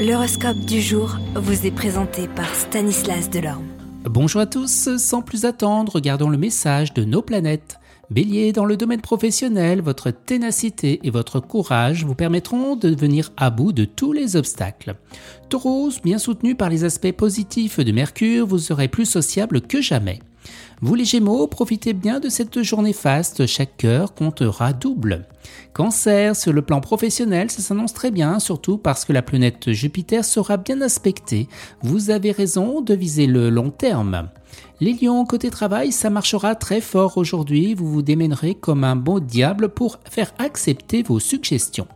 L'horoscope du jour vous est présenté par Stanislas Delorme. Bonjour à tous, sans plus attendre, regardons le message de nos planètes. Bélier, dans le domaine professionnel, votre ténacité et votre courage vous permettront de venir à bout de tous les obstacles. Taureau, bien soutenu par les aspects positifs de Mercure, vous serez plus sociable que jamais. Vous les Gémeaux, profitez bien de cette journée faste, chaque cœur comptera double. Cancer, sur le plan professionnel, ça s'annonce très bien, surtout parce que la planète Jupiter sera bien aspectée. Vous avez raison de viser le long terme. Les lions, côté travail, ça marchera très fort aujourd'hui, vous vous démènerez comme un bon diable pour faire accepter vos suggestions.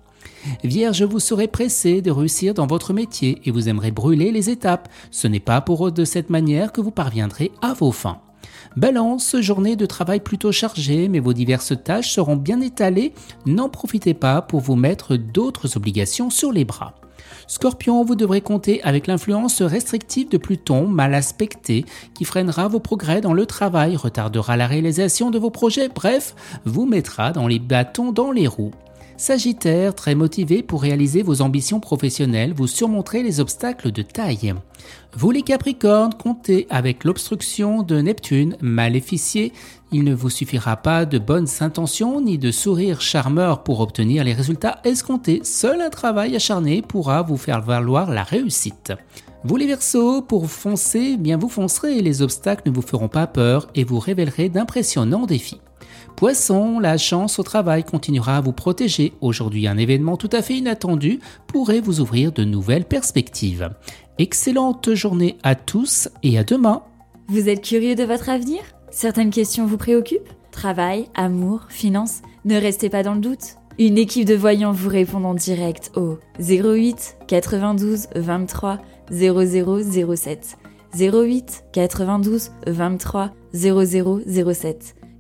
Vierge, vous serez pressé de réussir dans votre métier et vous aimerez brûler les étapes. Ce n'est pas pour de cette manière que vous parviendrez à vos fins. Balance, journée de travail plutôt chargée, mais vos diverses tâches seront bien étalées. N'en profitez pas pour vous mettre d'autres obligations sur les bras. Scorpion, vous devrez compter avec l'influence restrictive de Pluton, mal aspecté, qui freinera vos progrès dans le travail, retardera la réalisation de vos projets, bref, vous mettra dans les bâtons dans les roues. Sagittaire, très motivé pour réaliser vos ambitions professionnelles, vous surmonterez les obstacles de taille. Vous les Capricornes, comptez avec l'obstruction de Neptune, maléficié. Il ne vous suffira pas de bonnes intentions ni de sourires charmeurs pour obtenir les résultats escomptés. Seul un travail acharné pourra vous faire valoir la réussite. Vous les Verseaux, pour foncer, bien vous foncerez, les obstacles ne vous feront pas peur et vous révélerez d'impressionnants défis. Poisson, la chance au travail continuera à vous protéger. Aujourd'hui, un événement tout à fait inattendu pourrait vous ouvrir de nouvelles perspectives. Excellente journée à tous et à demain. Vous êtes curieux de votre avenir? Certaines questions vous préoccupent? Travail, amour, finances Ne restez pas dans le doute. Une équipe de voyants vous répond en direct au 08 92 23 0007. 08 92 23 0007.